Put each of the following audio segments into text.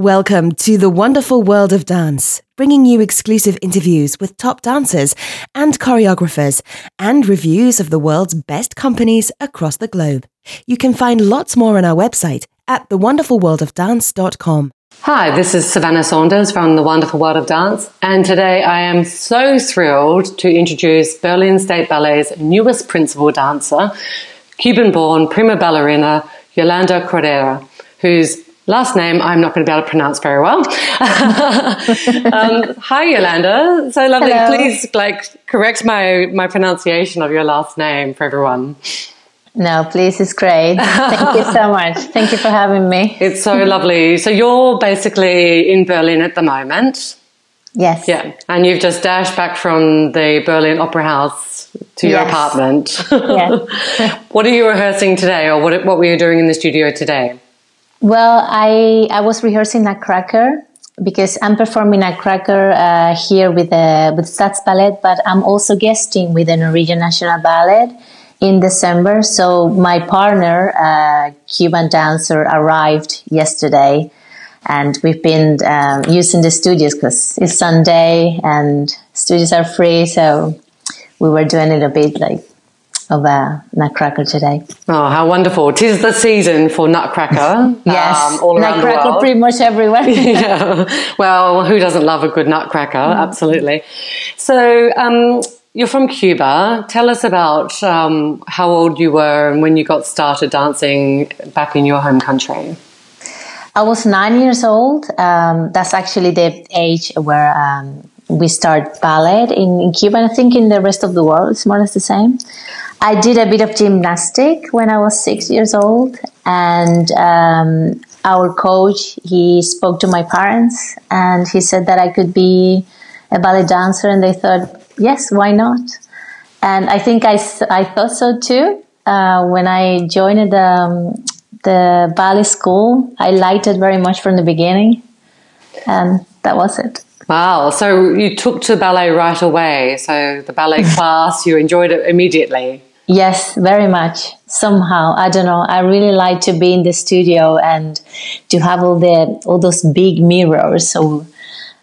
Welcome to the wonderful world of dance, bringing you exclusive interviews with top dancers and choreographers and reviews of the world's best companies across the globe. You can find lots more on our website at thewonderfulworldofdance.com. Hi, this is Savannah Saunders from The Wonderful World of Dance, and today I am so thrilled to introduce Berlin State Ballet's newest principal dancer, Cuban born prima ballerina Yolanda Corredera, whose last name I'm not going to be able to pronounce very well. um, hi, Yolanda. So lovely. Hello. Please, like, correct my, my pronunciation of your last name for everyone. No, please, it's great. Thank you so much. Thank you for having me. It's so lovely. So you're basically in Berlin at the moment. Yes. Yeah. And you've just dashed back from the Berlin Opera House to your Yes. apartment. Yes. what are you rehearsing today, or what, what were you doing in the studio today? Well, I I was rehearsing Nutcracker because I'm performing Nutcracker uh, here with uh, with Staatsballett, but I'm also guesting with the Norwegian National Ballet in December. So my partner, uh, Cuban dancer, arrived yesterday, and we've been um, using the studios because it's Sunday and studios are free. So we were doing it a bit like of a Nutcracker today. Oh, how wonderful. Tis the season for Nutcracker. Yes, um, all around the Nutcracker world. pretty much everywhere. yeah. Well, who doesn't love a good nutcracker? Absolutely. So, um, you're from Cuba. Tell us about um, how old you were and when you got started dancing back in your home country. I was nine years old. Um, that's actually the age where um, we start ballet in, in Cuba. And I think in the rest of the world, it's more or less the same. I did a bit of gymnastic when I was six years old, and um, our coach he spoke to my parents and he said that I could be a ballet dancer, and they thought, yes, why not? And I think I, I thought so too. Uh, when I joined um, the ballet school, I liked it very much from the beginning, and that was it. Wow. So, you took to ballet right away. So, the ballet class, you enjoyed it immediately. Yes, very much. Somehow, I don't know. I really like to be in the studio and to have all the all those big mirrors, so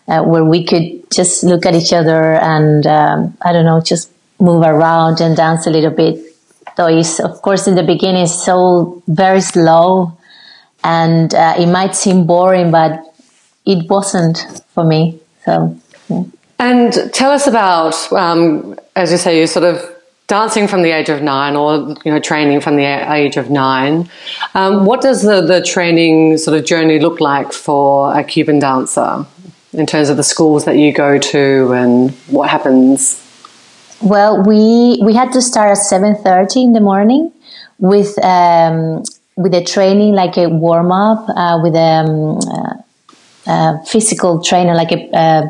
uh, where we could just look at each other and um, I don't know, just move around and dance a little bit. Though it's of course in the beginning so very slow, and uh, it might seem boring, but it wasn't for me. So. yeah. And tell us about, um, as you say, you're sort of dancing from the age of nine, or you know, training from the age of nine. Um, what does the the training sort of journey look like for a Cuban dancer in terms of the schools that you go to and what happens? Well, we we had to start at seven thirty in the morning with um, with a training like a warm up uh, with a um, uh, physical trainer, like a uh,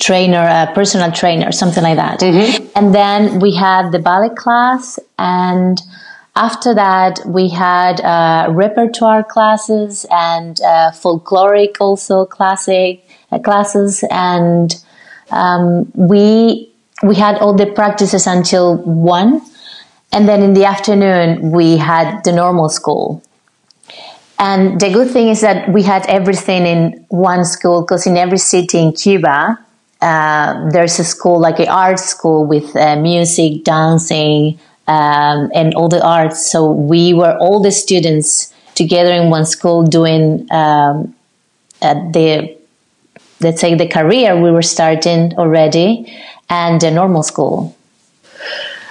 trainer, a personal trainer, something like that. And then we had the ballet class, and after that we had uh, repertoire classes and uh, folkloric also classic uh, classes and um, we we had all the practices until one, and then in the afternoon we had the normal school. And the good thing is that we had everything in one school because in every city in Cuba uh, there's a school like an art school with uh, music, dancing, um, and all the arts. So we were all the students together in one school doing um, uh, the let's say the career we were starting already and the normal school.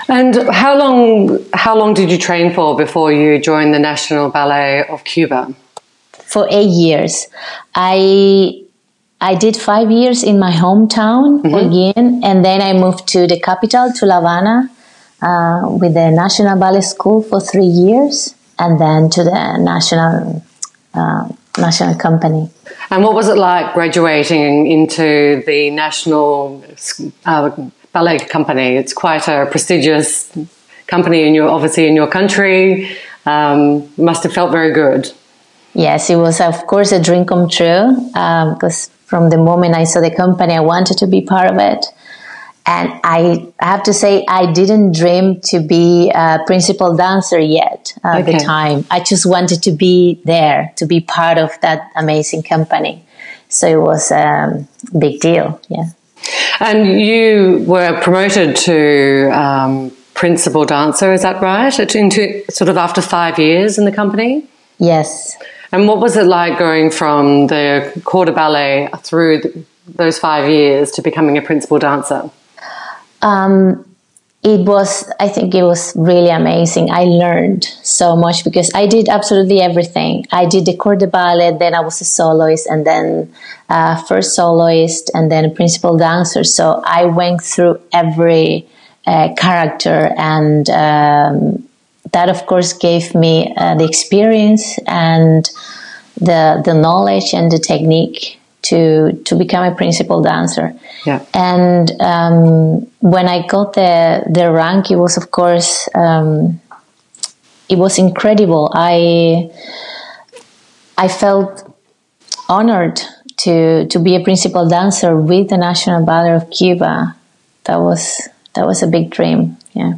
And how long how long did you train for before you joined the National Ballet of Cuba? for eight years. I I did five years in my hometown again, and then I moved to the capital, to La Habana, uh, with the National Ballet School for three years, and then to the national uh, national company. And what was it like graduating into the National uh, Ballet Company? It's quite a prestigious company in your, obviously in your country. Um, must have felt very good. Yes, it was of course a dream come true because from the moment I saw the company, I wanted to be part of it. And I have to say, I didn't dream to be a principal dancer yet. at okay. the time. I just wanted to be there, to be part of that amazing company. So it was a big deal. Yeah. And you were promoted to um, principal dancer, is that right? Into sort of after five years in the company? Yes. And what was it like going from the corps de ballet through the, those five years to becoming a principal dancer? Um, it was, I think it was really amazing. I learned so much because I did absolutely everything. I did the corps de ballet, then I was a soloist, and then uh, first soloist, and then a principal dancer. So I went through every uh, character, and um, that, of course, gave me uh, the experience and the the knowledge and the technique to to become a principal dancer. Yeah. And um, when I got the the rank, it was of course um, it was incredible. I I felt honored to to be a principal dancer with the National Ballet of Cuba. That was that was a big dream. Yeah.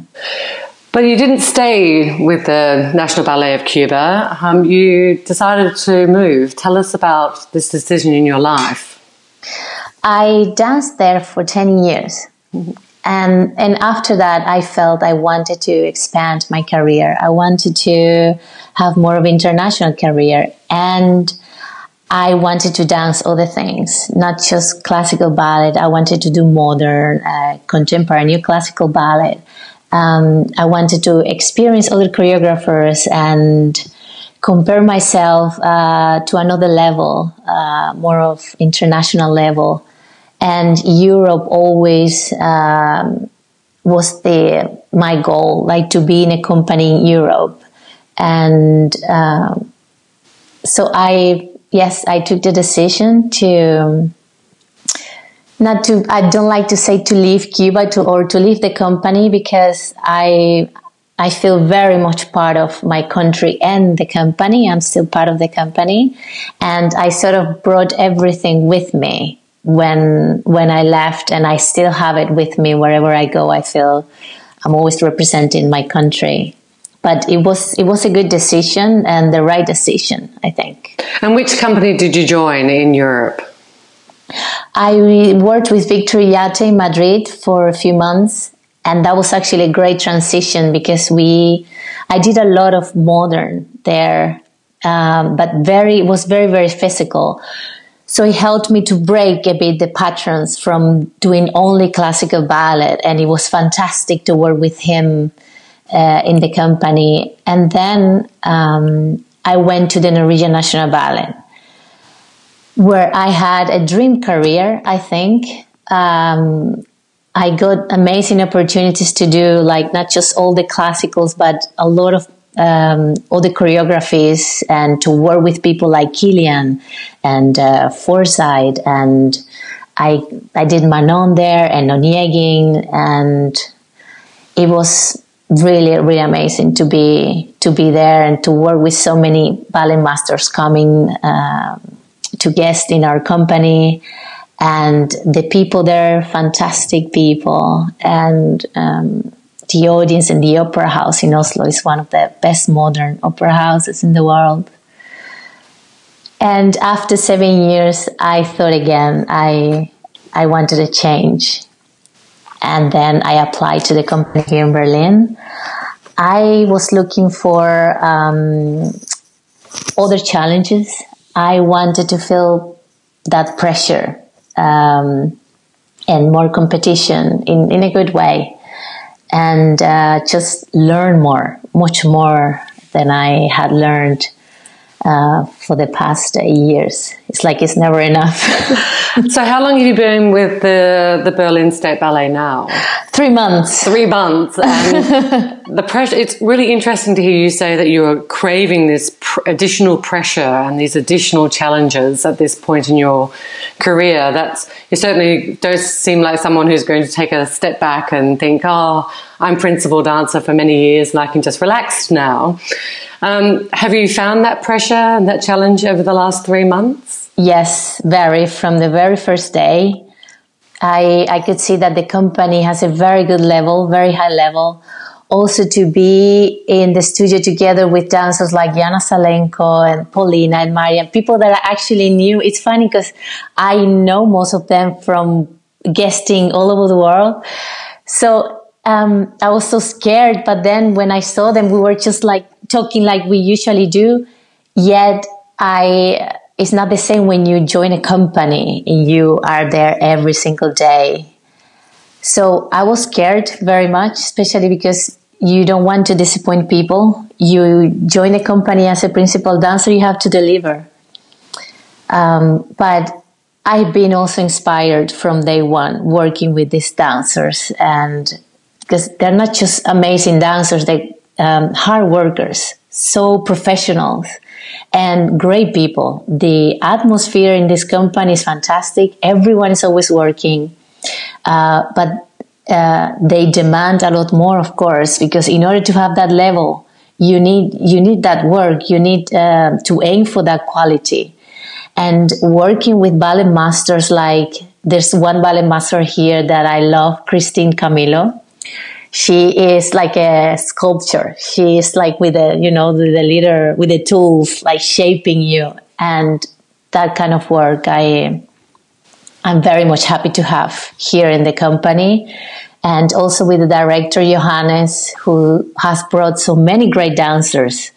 But you didn't stay with the National Ballet of Cuba. Um, you decided to move. Tell us about this decision in your life. I danced there for 10 years. And, and after that, I felt I wanted to expand my career. I wanted to have more of an international career. And I wanted to dance other things, not just classical ballet. I wanted to do modern, uh, contemporary, new classical ballet um, I wanted to experience other choreographers and compare myself uh, to another level, uh, more of international level. And Europe always um, was the my goal, like to be in a company in Europe. And um, so I, yes, I took the decision to not to i don't like to say to leave cuba to, or to leave the company because i i feel very much part of my country and the company. I'm still part of the company. And i sort of brought everything with me when when i left and i still have it with me wherever i go. I feel i'm always representing my country. But it was it was a good decision and the right decision i think. And which company did you join in europe I worked with Victor Ullate in Madrid for a few months, and that was actually a great transition because we, I did a lot of modern there, um, but very was very very physical. So it helped me to break a bit the patterns from doing only classical ballet, and it was fantastic to work with him uh, in the company. And then um, I went to the Norwegian National Ballet where I had a dream career, I think. Um, I got amazing opportunities to do like not just all the classicals, but a lot of um, all the choreographies and to work with people like Kylián and uh, and I I did Manon there and Onegin and it was really really amazing to be to be there and to work with so many ballet masters coming. Um, to guest in our company. And the people there fantastic people. And um, the audience in the opera house in oslo is one of the best modern opera houses in the world. And after seven years i thought again i i wanted a change. And then i applied to the company here in berlin. I was looking for um, other challenges I wanted to feel that pressure um, and more competition in, in a good way and uh, just learn more, much more than I had learned uh, for the past years. It's like it's never enough. so, how long have you been with the the Berlin State Ballet now? Three months. Three months. And the pressure. It's really interesting to hear you say that you're craving this pr- additional pressure and these additional challenges at this point in your career. That's you certainly don't seem like someone who's going to take a step back and think, "Oh, I'm principal dancer for many years and I can just relax now." Um, have you found that pressure and that challenge over the last three months? Yes, very. From the very first day, I, I could see that the company has a very good level, very high level also to be in the studio together with dancers like Yana Salenko and Paulina and Maria, people that I actually knew. It's funny because I know most of them from guesting all over the world. So um, I was so scared, but then when I saw them, we were just like talking like we usually do. Yet I, it's not the same when you join a company and you are there every single day. So I was scared very much, especially because you don't want to disappoint people. You join a company as a principal dancer, you have to deliver. Um, but I've been also inspired from day one working with these dancers, and because they're not just amazing dancers, they um, hard workers, so professionals, and great people. The atmosphere in this company is fantastic. Everyone is always working, uh, but uh, they demand a lot more, of course, because in order to have that level, you need you need that work. You need uh, to aim for that quality, and working with ballet masters like there's one ballet master here that I love, Christine Camillo. She is like a sculpture. She is like with the you know the leader with the tools, like shaping you, and that kind of work I I'm very much happy to have here in the company. And also with the director Johannes, who has brought so many great dancers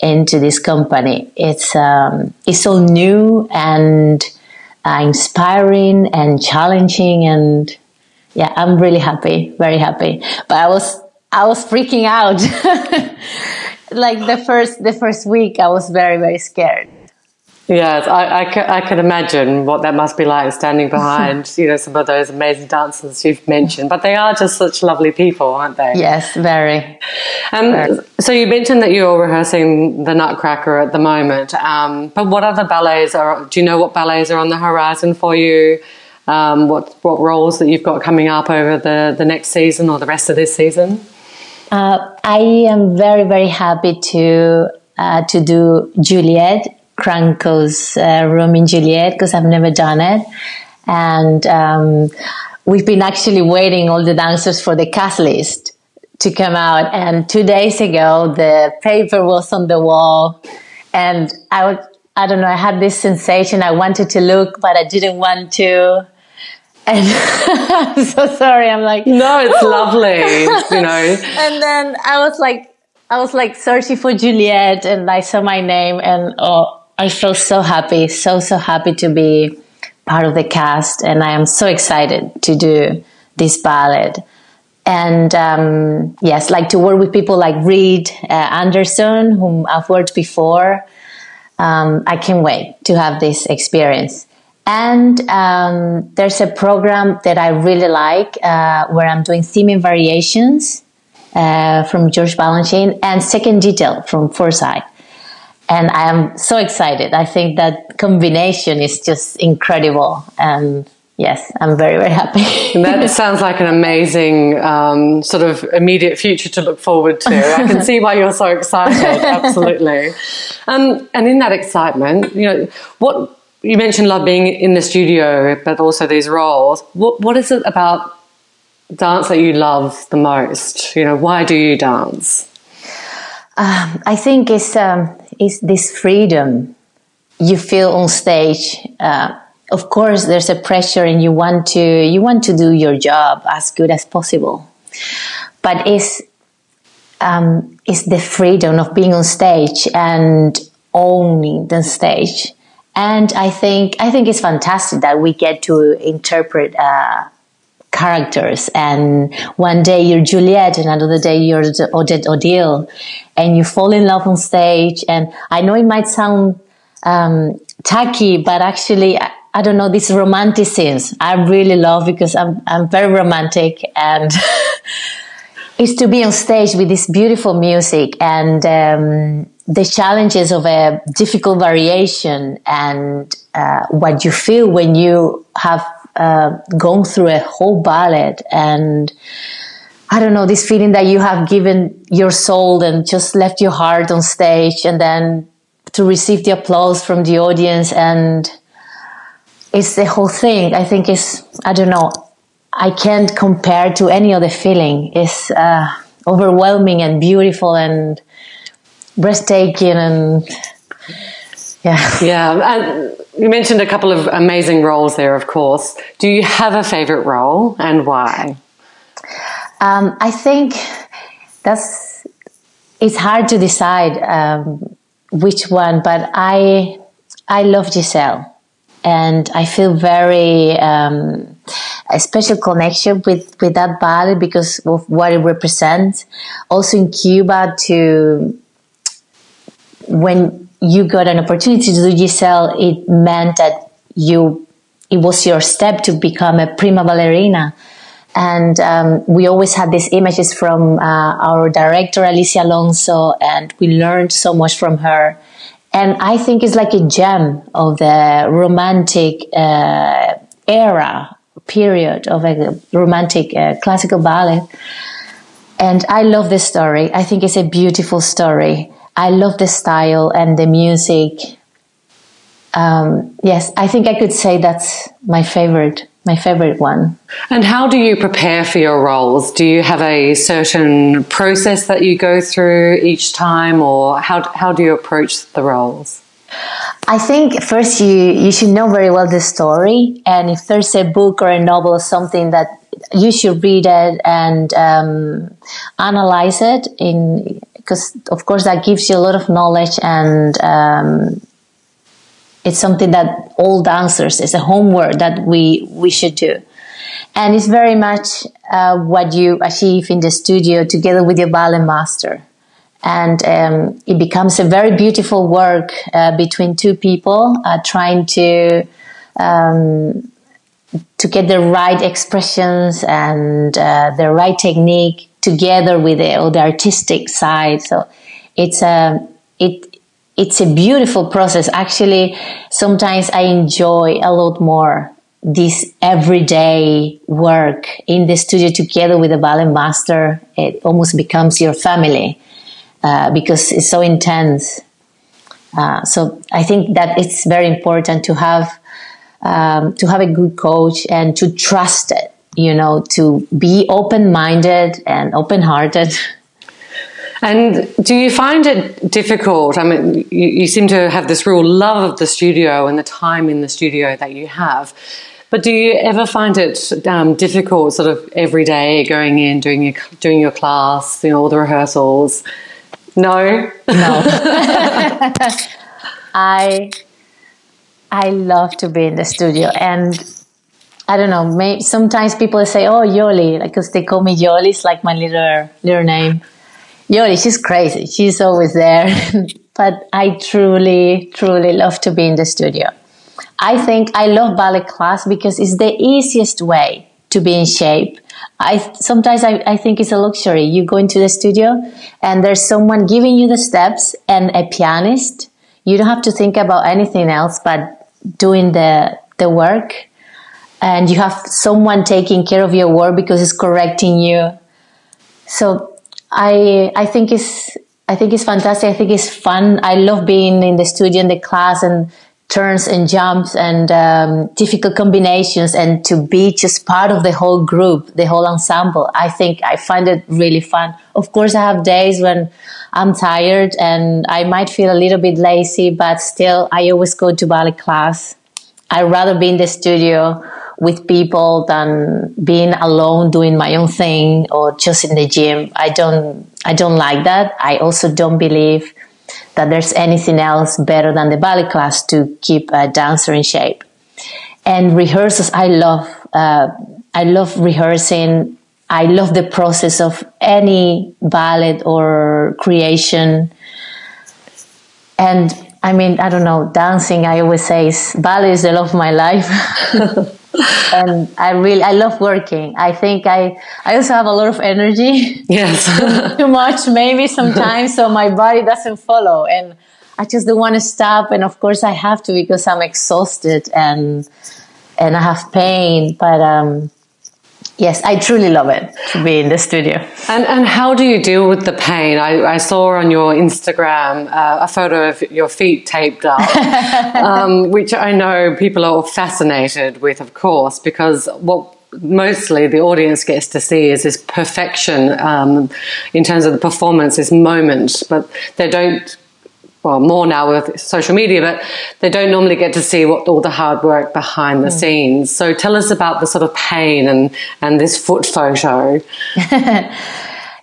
into this company. It's, um, it's so new and uh, inspiring and challenging. And yeah, I'm really happy, very happy. But I was, I was freaking out. like the first, the first week, I was very, very scared. Yes, I, I, I can imagine what that must be like standing behind, you know, some of those amazing dancers you've mentioned. But they are just such lovely people, aren't they? Yes, very. Um, very. So you mentioned that you're rehearsing the Nutcracker at the moment. Um, but what other ballets are? Do you know what ballets are on the horizon for you? Um, what what roles that you've got coming up over the the next season or the rest of this season? Uh, I am very very happy to uh, to do Juliet Cranko's uh, Romeo and Juliet because I've never done it. And um, we've been actually waiting all the dancers for the cast list to come out. And two days ago, the paper was on the wall, and I would, I don't know, I had this sensation. I wanted to look, but I didn't want to. And I'm so sorry. I'm like, no, it's lovely, you know. And then I was like, I was like searching for Juliet, and I saw my name, and oh, I feel so happy, so, so happy to be part of the cast. And I am so excited to do this ballet. And um, yes, like to work with people like Reid uh, Anderson, whom I've worked before. Um, I can't wait to have this experience. And um, there's a program that I really like uh, where I'm doing Theme and Variations uh, from George Balanchine and second detail from Forsythe and I am so excited. I think that combination is just incredible, and yes, I'm very very happy. that sounds like an amazing um, sort of immediate future to look forward to. I can see why you're so excited. Absolutely, um, and in that excitement, you know what. You mentioned love being in the studio, but also these roles. What, what is it about dance that you love the most? You know, why do you dance? Um, I think it's um, it's this freedom you feel on stage. Uh, of course, there's a pressure, and you want to you want to do your job as good as possible. But it's um, it's the freedom of being on stage and owning the stage. And I think I think it's fantastic that we get to interpret uh, characters and one day you're Juliet and another day you're Odette Odile and you fall in love on stage and I know it might sound um, tacky but actually I, I, don't know these romantic scenes I really love because I'm, I'm very romantic and it's to be on stage with this beautiful music and um, the challenges of a difficult variation and uh, what you feel when you have uh, through a whole ballet and I don't know, this feeling that you have given your soul and just left your heart on stage and then to receive the applause from the audience and it's the whole thing. I think it's, I don't know, I can't compare to any other feeling. It's, uh, overwhelming and beautiful and breathtaking and yeah. Yeah. And you mentioned a couple of amazing roles there, of course. Do you have a favorite role and why? Um, I think that's it's hard to decide um, which one, but I I love Giselle, and I feel very um, a special connection with with that ballet because of what it represents. Also in Cuba, to when you got an opportunity to do Giselle, it meant that you it was your step to become a prima ballerina and um, we always had these images from uh, our director, Alicia Alonso, and we learned so much from her. And I think it's like a gem of the romantic uh, era, period of a romantic uh, classical ballet. And I love this story. I think it's a beautiful story. I love the style and the music. Um, yes, I think I could say that's my favorite my favorite one. And how do you prepare for your roles? Do you have a certain process that you go through each time, or how, how do you approach the roles? I think first you, you should know very well the story, and if there's a book or a novel or something that you should read it and um, analyze it in because of course that gives you a lot of knowledge and um, it's something that all dancers is a homework that we we should do. And it's very much uh, what you achieve in the studio together with your ballet master. And um, it becomes a very beautiful work uh, between two people uh, trying to um, to get the right expressions and uh, the right technique together with the, the artistic side so it's a it it's a beautiful process. Actually, sometimes I enjoy a lot more this everyday work in the studio together with the ballet master. It almost becomes your family uh, because it's so intense. Uh, so I think that it's very important to have um, to have a good coach and to trust it. You know, to be open minded and open hearted. And do you find it difficult? I mean, you, you, seem to have this real love of the studio and the time in the studio that you have. But do you ever find it um, difficult, sort of every day, going in, doing your doing your class, you know, all the rehearsals? No, no. I I love to be in the studio, and I don't know. May, sometimes people say, "Oh, Yoli," because they call me Yoli. It's like my little little name. Yoli, she's crazy. She's always there. but I truly, truly love to be in the studio. I think I love ballet class because it's the easiest way to be in shape. I sometimes I, I think it's a luxury. You go into the studio and there's someone giving you the steps and a pianist. You don't have to think about anything else but doing the the work. And you have someone taking care of your work because it's correcting you. So I I think it's I think it's fantastic. I think it's fun. I love being in the studio in the class and turns and jumps and um, difficult combinations and to be just part of the whole group, the whole ensemble. I think I find it really fun. Of course, I have days when I'm tired and I might feel a little bit lazy, but still, I always go to ballet class. I'd rather be in the studio with people than being alone doing my own thing or just in the gym. I don't I don't like that. I also don't believe that there's anything else better than the ballet class to keep a dancer in shape. And rehearsals, I love. Uh, I love rehearsing. I love the process of any ballet or creation. And I mean, I don't know, dancing, I always say, ballet is the love of my life. and I really I love working. I think I I also have a lot of energy. Yes, too much maybe sometimes, so my body doesn't follow, and I just don't want to stop. And of course, I have to because I'm exhausted and and I have pain. But um, Yes, I truly love it to be in the studio. And and how do you deal with the pain? I, I saw on your Instagram uh, a photo of your feet taped up, um, which I know people are fascinated with, of course, because what mostly the audience gets to see is this perfection um, in terms of the performance, this moment, but they don't. Well, more now with social media, but they don't normally get to see what all the hard work behind the mm. scenes. So, tell us about the sort of pain and and this foot photo.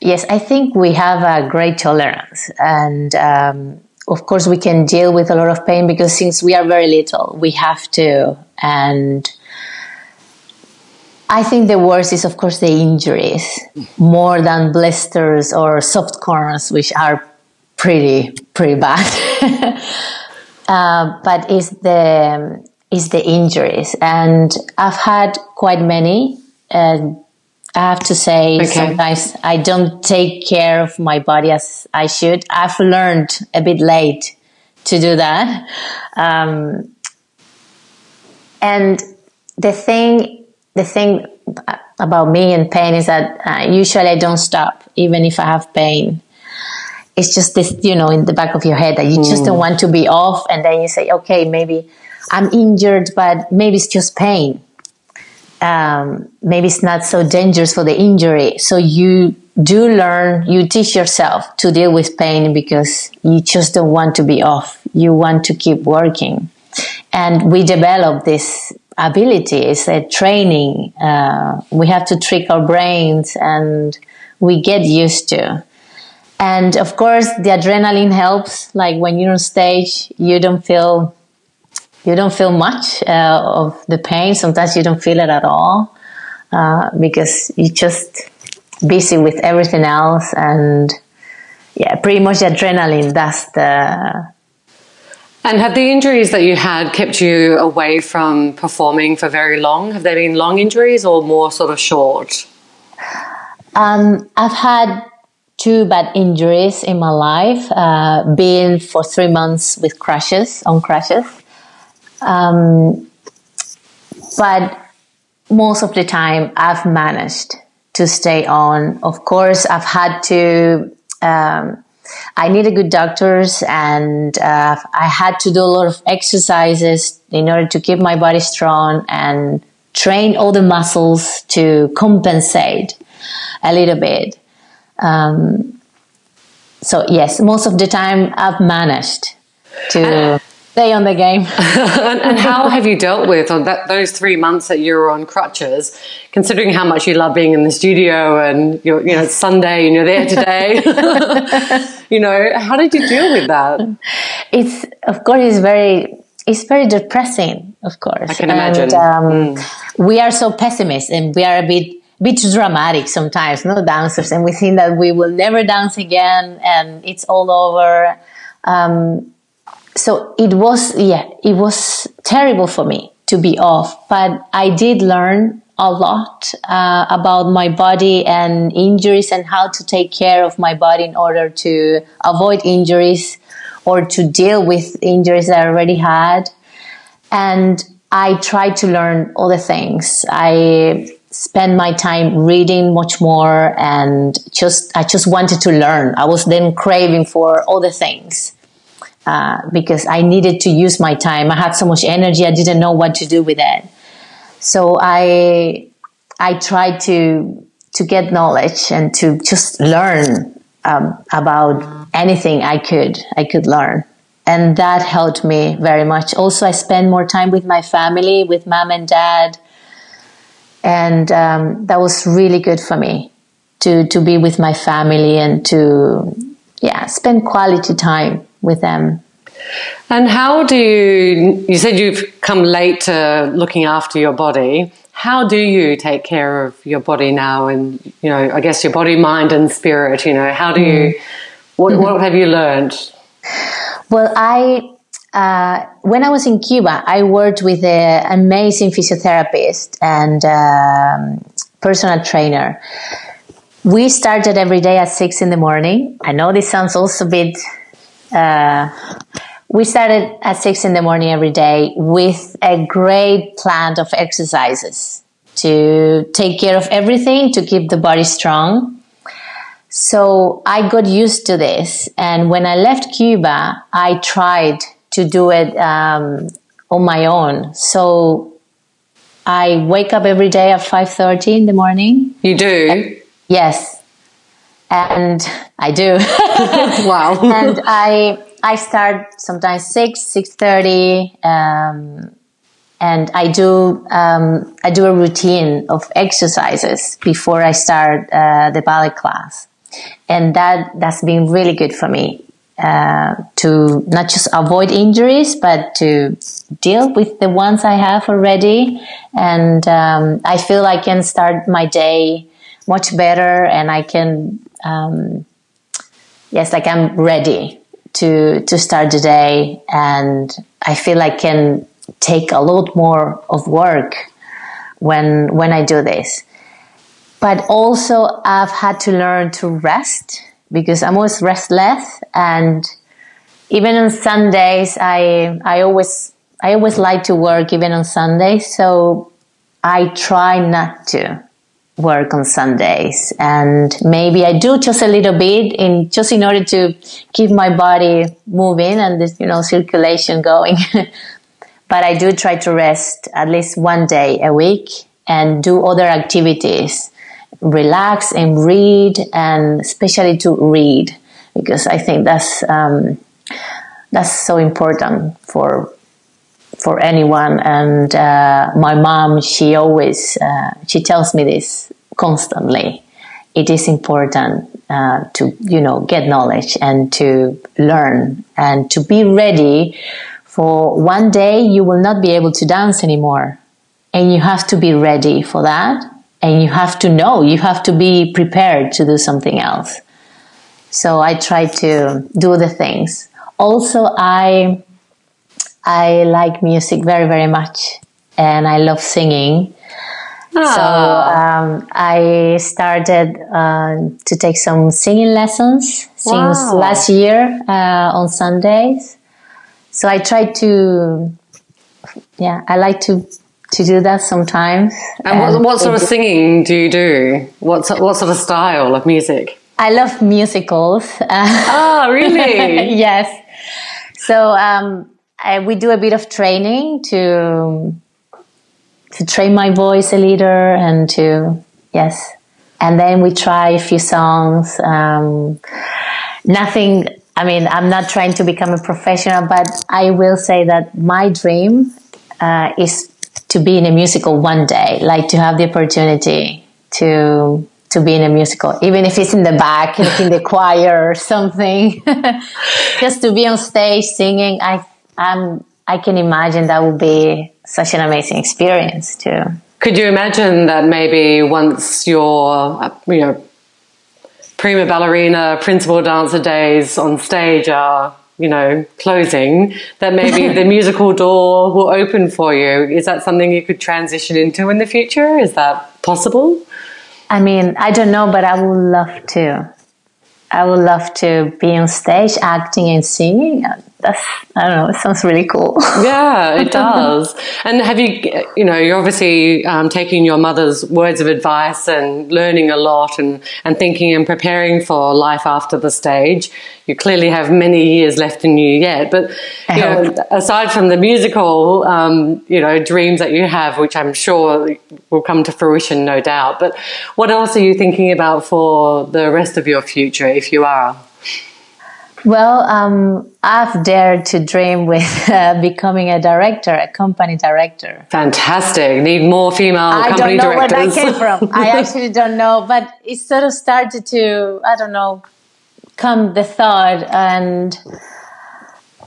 yes, I think we have a great tolerance, and um, of course, we can deal with a lot of pain because since we are very little, we have to. And I think the worst is, of course, the injuries more than blisters or soft corners, which are pretty, pretty bad. uh, but it's the, it's the injuries. And I've had quite many. And I have to say, okay. sometimes I don't take care of my body as I should. I've learned a bit late to do that. Um, and the thing, the thing about me and pain is that uh, usually I don't stop, even if I have pain. It's just this, you know, in the back of your head that you mm. just don't want to be off. And then you say, okay, maybe I'm injured, but maybe it's just pain um, maybe it's not so dangerous for the injury. So you do learn, you teach yourself to deal with pain because you just don't want to be off. You want to keep working. And we develop this ability. It's a training. Uh, we have to trick our brains and we get used to. And of course, the adrenaline helps. Like when you're on stage, you don't feel you don't feel much uh, of the pain. Sometimes you don't feel it at all uh, because you're just busy with everything else. And yeah, pretty much adrenaline. That's the. And have the injuries that you had kept you away from performing for very long? Have they been long injuries or more sort of short? Um, I've had two bad injuries in my life. Uh, been for three months with crashes on crashes, um, but most of the time, I've managed to stay on. Of course, I've had to. Um, I needed good doctors, and uh, I had to do a lot of exercises in order to keep my body strong and train all the muscles to compensate a little bit. Um, so yes, most of the time I've managed to stay on the game. and, and, how have you dealt with on that, those three months that you were on crutches, considering how much you love being in the studio and you're, you know, it's Sunday and you're there today? you know, how did you deal with that? It's, of course, it's very, it's very depressing, of course. I can imagine. And, um, mm. We are so pessimist and we are a bit bit dramatic sometimes, no dancers, and we think that we will never dance again and it's all over. Um, so it was, yeah, it was terrible for me to be off, but I did learn a lot uh, about my body and injuries and how to take care of my body in order to avoid injuries or to deal with injuries that I already had. And I tried to learn all the things. I spent my time reading much more and just, I just wanted to learn. I was then craving for the things. Uh, because I needed to use my time. I had so much energy, I didn't know what to do with it. So I I tried to to get knowledge and to just learn um, about anything I could I could learn, and that helped me very much. Also, I spent more time with my family, with mom and dad, and um, that was really good for me to to be with my family and to yeah spend quality time with them. And how do you, you said you've come late to looking after your body. How do you take care of your body now and, you know, I guess your body, mind and spirit, you know, how do you, mm. what, mm-hmm. what have you learned? Well, I, uh, when I was in Cuba, I worked with an amazing physiotherapist and um, personal trainer. We started every day at six in the morning. I know this sounds also a bit uh, we started at six in the morning every day with a great plan of exercises to take care of everything to keep the body strong. So I got used to this. And when I left Cuba, I tried to do it um, on my own. So I wake up every day at 5.30 in the morning. You do? Yes. And I do. wow. and I, I start sometimes 6, 6.30. Um, and I do, um, I do a routine of exercises before I start uh, the ballet class. And that, that's been really good for me. Uh, to not just avoid injuries, but to deal with the ones I have already. And um, I feel I can start my day much better and I can, um, yes, like I'm ready to, to start the day. And I feel I can take a lot more of work when, when I do this. But also I've had to learn to rest because I'm always restless and even on Sundays I I always I always like to work even on Sundays so I try not to work on Sundays. And maybe I do just a little bit in just in order to keep my body moving and this you know circulation going. But I do try to rest at least one day a week and do other activities relax and read, and especially to read because I think that's um, that's so important for for anyone. And uh, my mom, she always uh, she tells me this constantly. It is important uh, to you know get knowledge and to learn and to be ready for one day you will not be able to dance anymore, and you have to be ready for that and you have to know, you have to be prepared to do something else. So I try to do the things. Also, I, I like music very, very much and I love singing. So um, I started uh, to take some singing lessons since wow. last year uh, on Sundays. So I try to, yeah, I like to to do that sometimes. And, and what, what, sort of singing do you do? What, what sort of style of music? I love musicals. oh, really? yes. So um, I, we do a bit of training to to train my voice a little and to yes, and then we try a few songs. Um, nothing. I mean, I'm not trying to become a professional, but I will say that my dream uh, is to be in a musical one day, like to have the opportunity to to be in a musical, even if it's in the back, in the choir or something. Just to be on stage singing, I I'm I can imagine that would be such an amazing experience too. Could you imagine that maybe once your you know prima ballerina principal dancer days on stage are you know, closing, that maybe the musical door will open for you. Is that something you could transition into in the future? Is that possible? I mean, I don't know, but I would love to. I would love to be on stage acting and singing that's I don't know. It sounds really cool. yeah, it does. And have you, you know, you're obviously um, taking your mother's words of advice and learning a lot and and thinking and preparing for life after the stage. You clearly have many years left in you yet. But you know, aside from the musical, um, you know, dreams that you have, which I'm sure will come to fruition, no doubt. But what else are you thinking about for the rest of your future, if you are? Well, um, I've dared to dream with uh, becoming a director, a company director. Fantastic. Need more female I company directors. I don't know directors. where that came from. I actually don't know, but it sort of started to, I don't know, come the thought and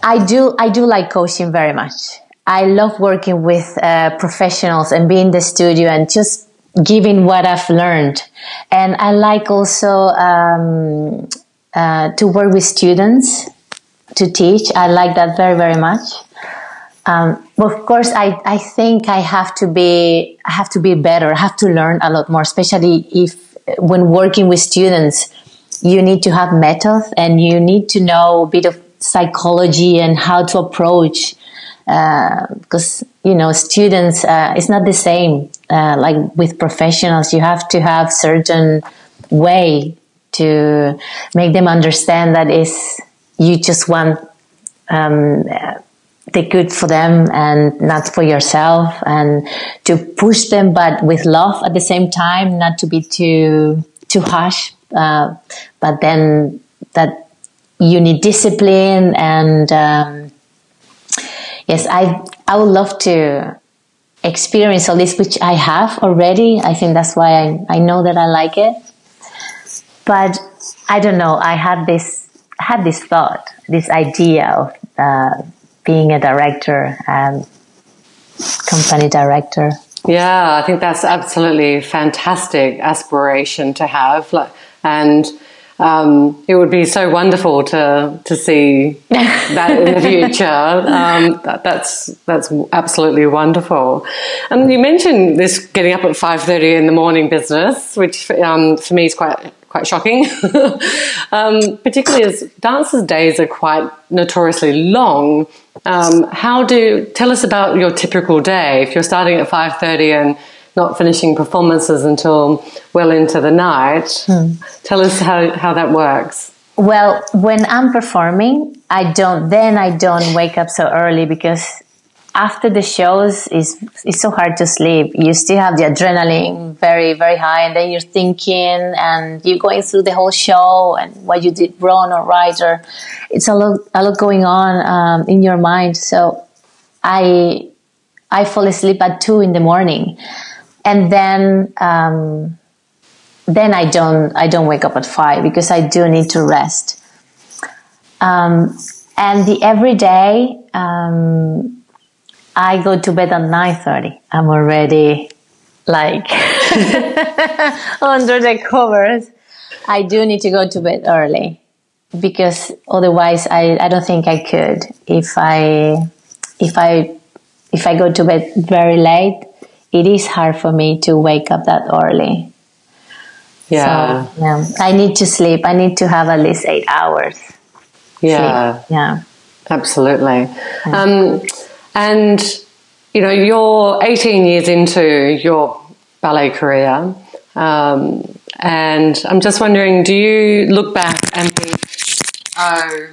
I do, I do like coaching very much. I love working with uh, professionals and being in the studio and just giving what I've learned. And I like also, um, uh, to work with students to teach. I like that very, very much. Um, of course, I, I think I have to be I have to be better. I have to learn a lot more, especially if when working with students, you need to have methods and you need to know a bit of psychology and how to approach. Because uh, you know, students, uh, it's not the same uh, like with professionals. You have to have certain way to make them understand that is you just want um, the good for them and not for yourself and to push them but with love at the same time not to be too too harsh uh, but then that you need discipline and um, yes i i would love to experience all this which i have already. I think that's why i, I know that i like it but i don't know i had this had this thought this idea of uh, being a director and company director. Yeah, I think that's absolutely fantastic aspiration to have, and um, it would be so wonderful to to see that in the future. Um, that, that's that's absolutely wonderful. And you mentioned this getting up at five thirty in the morning business, which um, for me is quite quite shocking. um, particularly as dancers' days are quite notoriously long. Um, how do tell us about your typical day? If you're starting at five thirty and not finishing performances until well into the night, hmm. tell us how, how that works. Well, when I'm performing, I don't. Then I don't wake up so early because after the shows is it's so hard to sleep. You still have the adrenaline very very high and then you're thinking and you're going through the whole show and what you did wrong or right or it's a lot a lot going on um, in your mind. So i i fall asleep at two in the morning. And then um, then i don't i don't wake up at five because i do need to rest. Um, and the everyday um, I go to bed at 9.30. I'm already like under the covers. I do need to go to bed early because otherwise I, I don't think I could if I if I if I go to bed very late it is hard for me to wake up that early yeah so, yeah I need to sleep I need to have at least eight hours yeah sleep. yeah absolutely yeah. um and, you know, you're 18 years into your ballet career. Um, and I'm just wondering, do you look back and think, oh,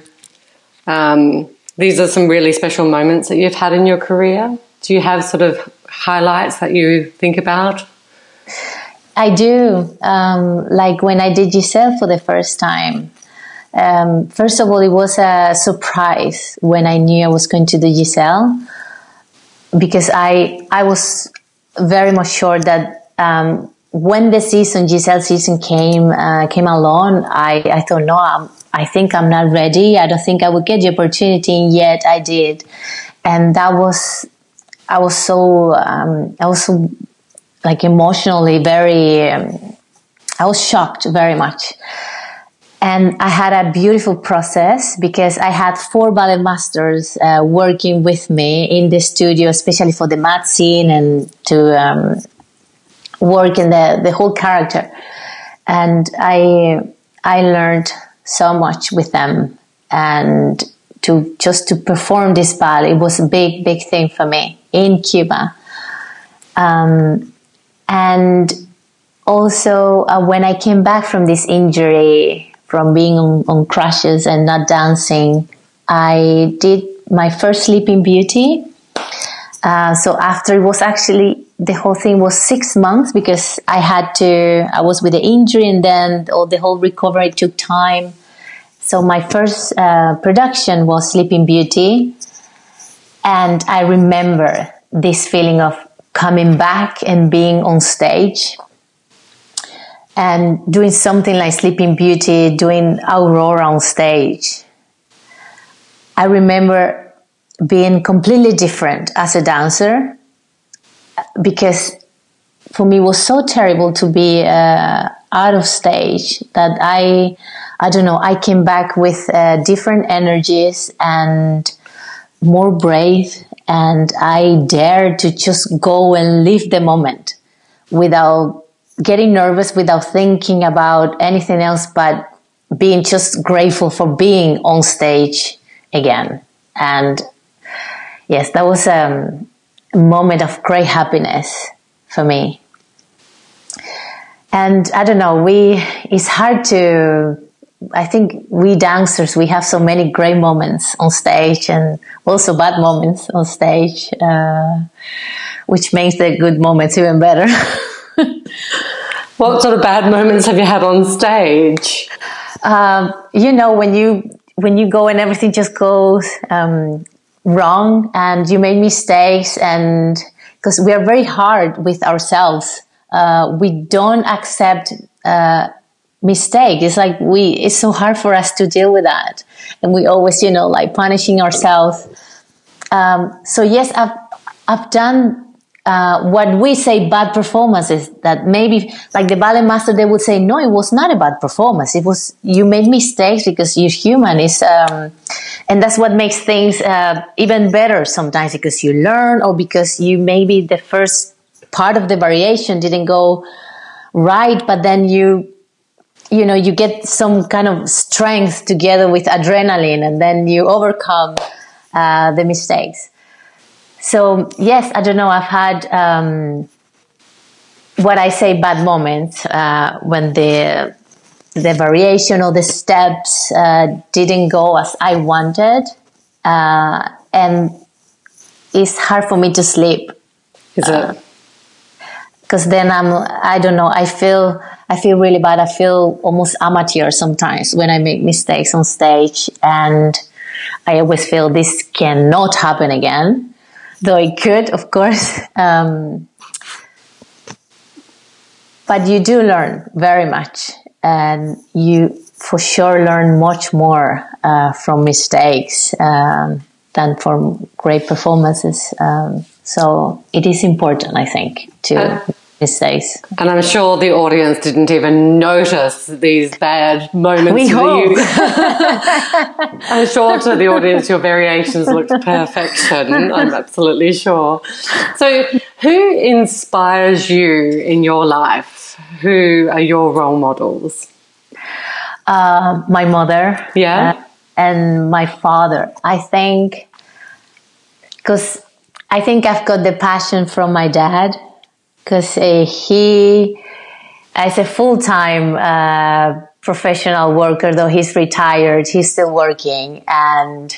um, these are some really special moments that you've had in your career? Do you have sort of highlights that you think about? I do. Um, like when I did Giselle for the first time. Um, first of all, it was a surprise when I knew I was going to do Giselle because I I was very much sure that um, when the season Giselle season came uh, came along, I I thought no, I'm, I think I'm not ready. I don't think I would get the opportunity, and yet I did, and that was I was so um, I was so like emotionally very um, I was shocked very much and I had a beautiful process because I had four ballet masters uh, working with me in the studio, especially for the mad scene and to um, work in the, the whole character. And I, I learned so much with them and to just to perform this ballet, it was a big, big thing for me in Cuba. Um, and also uh, when I came back from this injury, from being on, on crutches and not dancing, I did my first Sleeping Beauty. Uh, so after it was actually the whole thing was six months because I had to. I was with the injury and then all the whole recovery took time. So my first uh, production was Sleeping Beauty, and I remember this feeling of coming back and being on stage and doing something like Sleeping Beauty, doing Aurora on stage. I remember being completely different as a dancer because for me it was so terrible to be uh, out of stage that I, I don't know, I came back with uh, different energies and more brave and I dared to just go and live the moment without getting nervous without thinking about anything else but being just grateful for being on stage again. And yes, that was um, a moment of great happiness for me. And I don't know, we, it's hard to, I think we dancers we have so many great moments on stage and also bad moments on stage, uh, which makes the good moments even better. what sort of bad moments have you had on stage? Um, you know when you when you go and everything just goes um, wrong and you make mistakes and because we are very hard with ourselves. Uh, we don't accept uh, mistake it's like we it's so hard for us to deal with that. And we always you know like punishing ourselves. Um, so yes i've i've done uh, what we say bad performance is that maybe like the ballet master they would say no it was not a bad performance. It was you made mistakes because you're human. It's um, and that's what makes things uh, even better sometimes because you learn or because you maybe the first part of the variation didn't go right but then you you know you get some kind of strength together with adrenaline and then you overcome uh, the mistakes so yes, I don't know. I've had um, what I say bad moments uh, when the the variation or the steps uh, didn't go as I wanted, uh, and it's hard for me to sleep. Is it? Because uh, then I'm, I don't know. I feel, I feel really bad. I feel almost amateur sometimes when I make mistakes on stage, and I always feel this cannot happen again though it could, of course. Um, but you do learn very much, and you for sure learn much more uh, from mistakes um, than from great performances. Um, so it is important, I think, to. Uh, mistakes. And I'm sure the audience didn't even notice these bad moments. We hope. I'm sure to the audience your variations looked perfection. I'm absolutely sure. So, who inspires you in your life? Who are your role models? Uh, my mother. Yeah. Uh, and my father. I think because I think I've got the passion from my dad because uh, he as a full-time uh, professional worker though he's retired he's still working and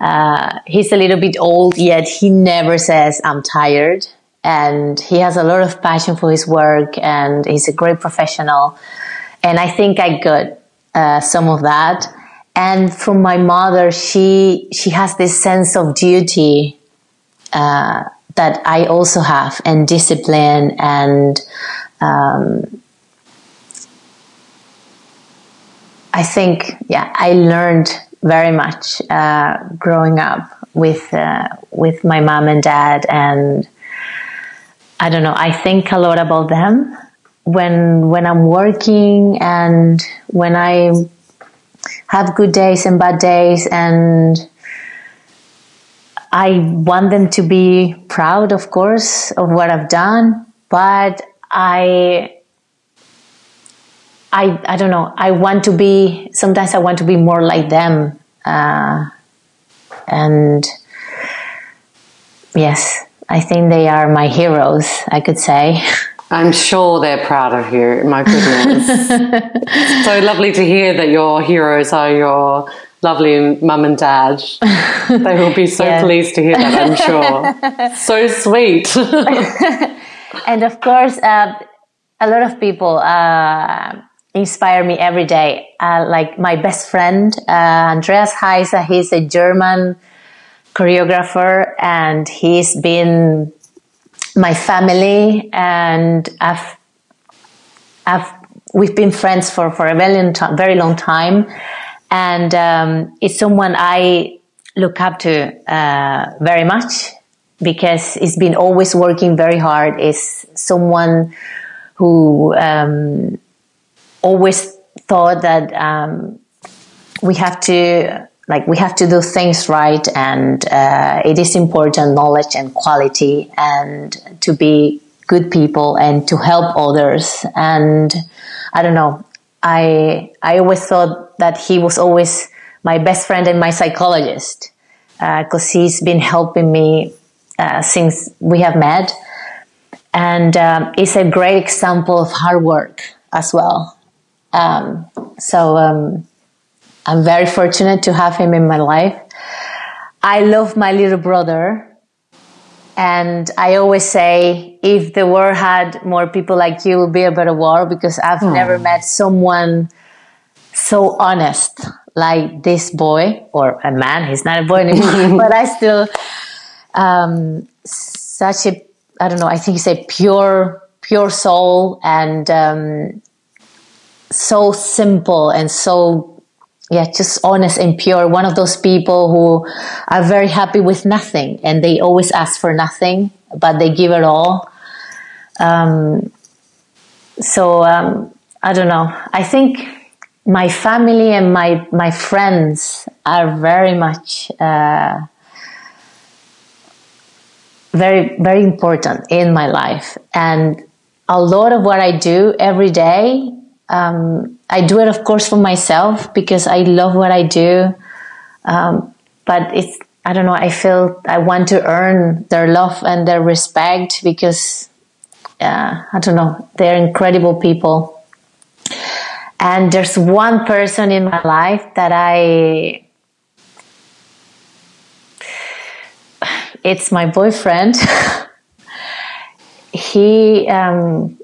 uh, he's a little bit old yet he never says i'm tired. And he has a lot of passion for his work and he's a great professional. And i think i got uh, some of that. And from my mother she she has this sense of duty uh, that I also have, and discipline, and um, I think, yeah, I learned very much uh, growing up with uh, with my mom and dad, and I don't know. I think a lot about them when when I'm working and when I have good days and bad days, and I want them to be proud, of course, of what I've done, but I, I, I don't know. I want to be. Sometimes I want to be more like them, uh, and yes, I think they are my heroes. I could say. I'm sure they're proud of you. My goodness, so lovely to hear that your heroes are your lovely mum and dad. they will be so yeah. pleased to hear that, I'm sure. so sweet. and of course, uh, a lot of people uh, inspire me every day. Uh, like my best friend, uh, Andreas Heise, he's a German choreographer and he's been my family and I've, I've, we've been friends for, for a very long, very long time and um, it's someone I look up to uh, very much because he's been always working very hard. Is someone who um, always thought that um, we have to like we have to do things right, and uh, it is important knowledge and quality, and to be good people and to help others. And I don't know. I I always thought that he was always my best friend and my psychologist because uh, he's been helping me uh, since we have met, and um, it's a great example of hard work as well. Um, so um, I'm very fortunate to have him in my life. I love my little brother. And I always say, if the world had more people like you, it would be a better world because I've oh. never met someone so honest like this boy or a man. He's not a boy anymore, but I still, um, such a, I don't know, I think he's a pure, pure soul and, um, so simple and so yeah, just honest and pure. One of those people who are very happy with nothing and they always ask for nothing, but they give it all. Um, so um, I don't know. I think my family and my my friends are very much uh, very very important in my life, and a lot of what I do every day um, I do it, of course, for myself because I love what I do. Um, but it's, I don't know, I feel I want to earn their love and their respect because, uh, I don't know, they're incredible people. And there's one person in my life that I, it's my boyfriend. he, um,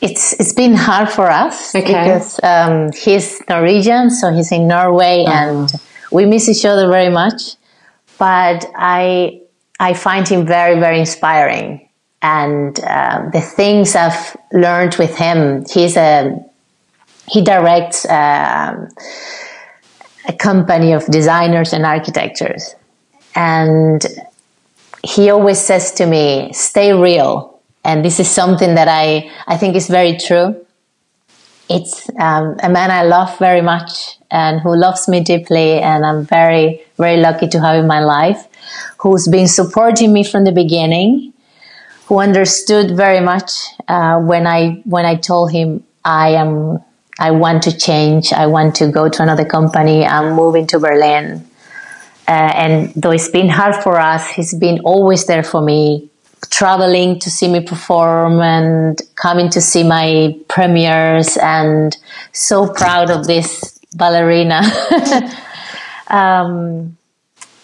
it's it's been hard for us okay. because um, he's Norwegian, so he's in Norway, uh-huh. and we miss each other very much. But I I find him very very inspiring, and uh, the things I've learned with him. He's a he directs uh, a company of designers and architects, and he always says to me, "Stay real." And this is something that I I think is very true. It's um, a man I love very much and who loves me deeply, and I'm very very lucky to have in my life. Who's been supporting me from the beginning, who understood very much uh, when I when I told him I am I want to change, I want to go to another company, I'm moving to Berlin. Uh, and though it's been hard for us, he's been always there for me, traveling to see me perform and coming to see my premieres and so proud of this ballerina. um,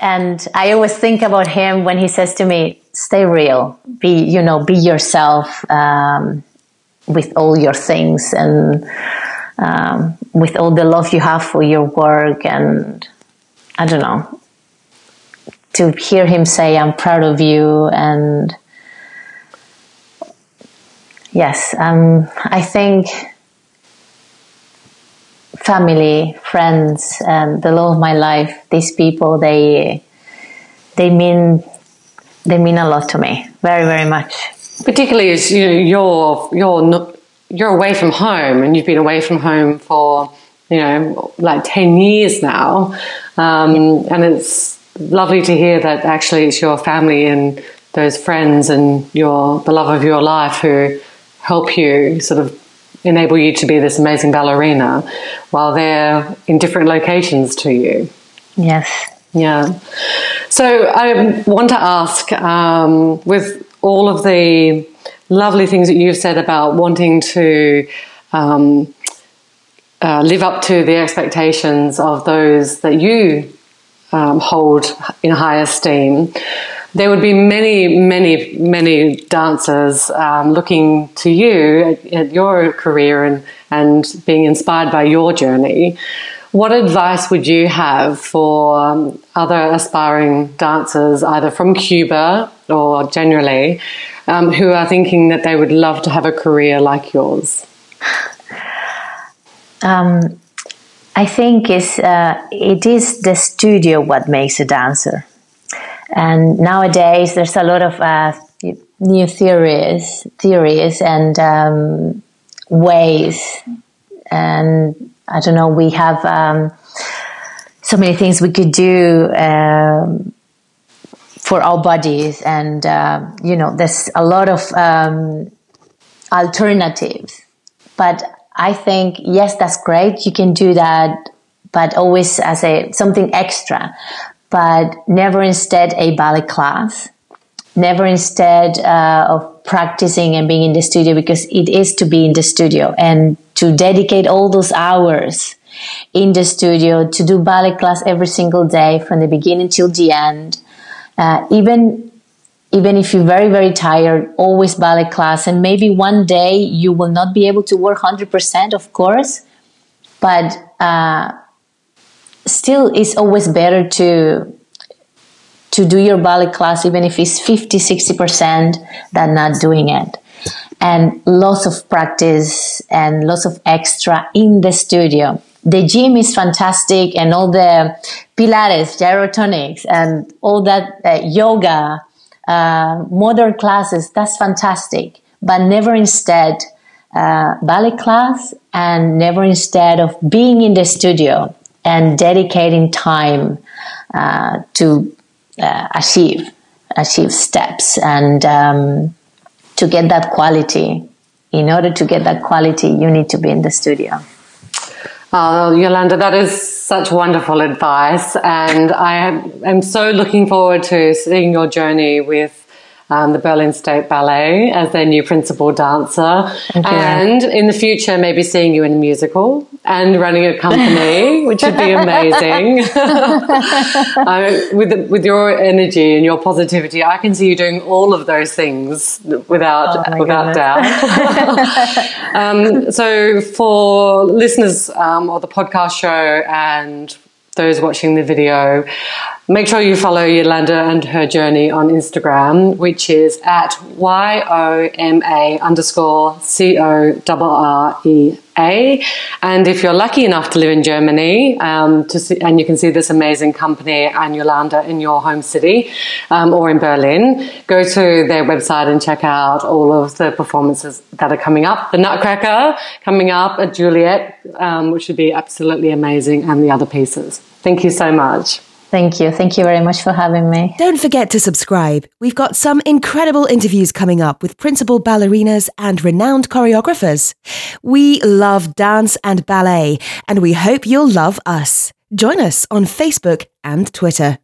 and I always think about him when he says to me, stay real, be, you know, be yourself, um, with all your things and, um, with all the love you have for your work. And I don't know, to hear him say, I'm proud of you and, yes, um, I think family, friends, and the love of my life, these people, they they mean they mean a lot to me, very very much. Particularly as you know, you're you're you're away from home, and you've been away from home for you know like ten years now, um, and it's lovely to hear that actually it's your family and those friends and your the love of your life who help you sort of enable you to be this amazing ballerina while they're in different locations to you. Yes. Yeah. So I want to ask um, with all of the lovely things that you've said about wanting to um, uh, live up to the expectations of those that you um, hold in high esteem there would be many, many, many dancers um, looking to you at, at, your career and, and being inspired by your journey. What advice would you have for um, other aspiring dancers, either from Cuba or generally, um, who are thinking that they would love to have a career like yours? Um, I think it's, uh, it is the studio what makes a dancer and nowadays, there's a lot of uh, new theories, theories and um, ways. And I don't know, we have um, so many things we could do um, for our bodies, and uh, you know, there's a lot of um, alternatives. But I think yes, that's great. You can do that, but always as a something extra but never instead a ballet class. never instead uh, of practicing and being in the studio because it is to be in the studio and to dedicate all those hours in the studio to do ballet class every single day from the beginning till the end. Uh, even even if you're very very tired, always ballet class, and maybe one day you will not be able to work hundred percent, of course, but uh, still, it's always better to to do your ballet class, even if it's 50, 60% than not doing it. And lots of practice and lots of extra in the studio. The gym is fantastic and all the Pilates, gyrotonics and all that uh, yoga, uh, modern classes, that's fantastic. But never instead uh, ballet class and never instead of being in the studio and dedicating time uh, to uh, achieve achieve steps and um, to get that quality. In order to get that quality you need to be in the studio. Oh yolanda that is such wonderful advice. And i am so looking forward to seeing your journey with um, the Berlin State Ballet as their new principal dancer. And in the future, maybe seeing you in a musical and running a company, which would be amazing. uh, with, with your energy and your positivity, I can see you doing all of those things without, oh without doubt. um, so for listeners um, or the podcast show and those watching the video, make sure you follow Yolanda and her journey on Instagram, which is at Y O M A underscore C O R R E A. And if you're lucky enough to live in Germany, um, to see, and you can see this amazing company and Yolanda in your home city um, or in Berlin, go to their website and check out all of the performances that are coming up. The Nutcracker coming up at Juliet, um, which would be absolutely amazing, and the other pieces. Thank you so much. Thank you. Thank you very much for having me. Don't forget to subscribe. We've got some incredible interviews coming up with principal ballerinas and renowned choreographers. We love dance and ballet, and we hope you'll love us. Join us on Facebook and Twitter.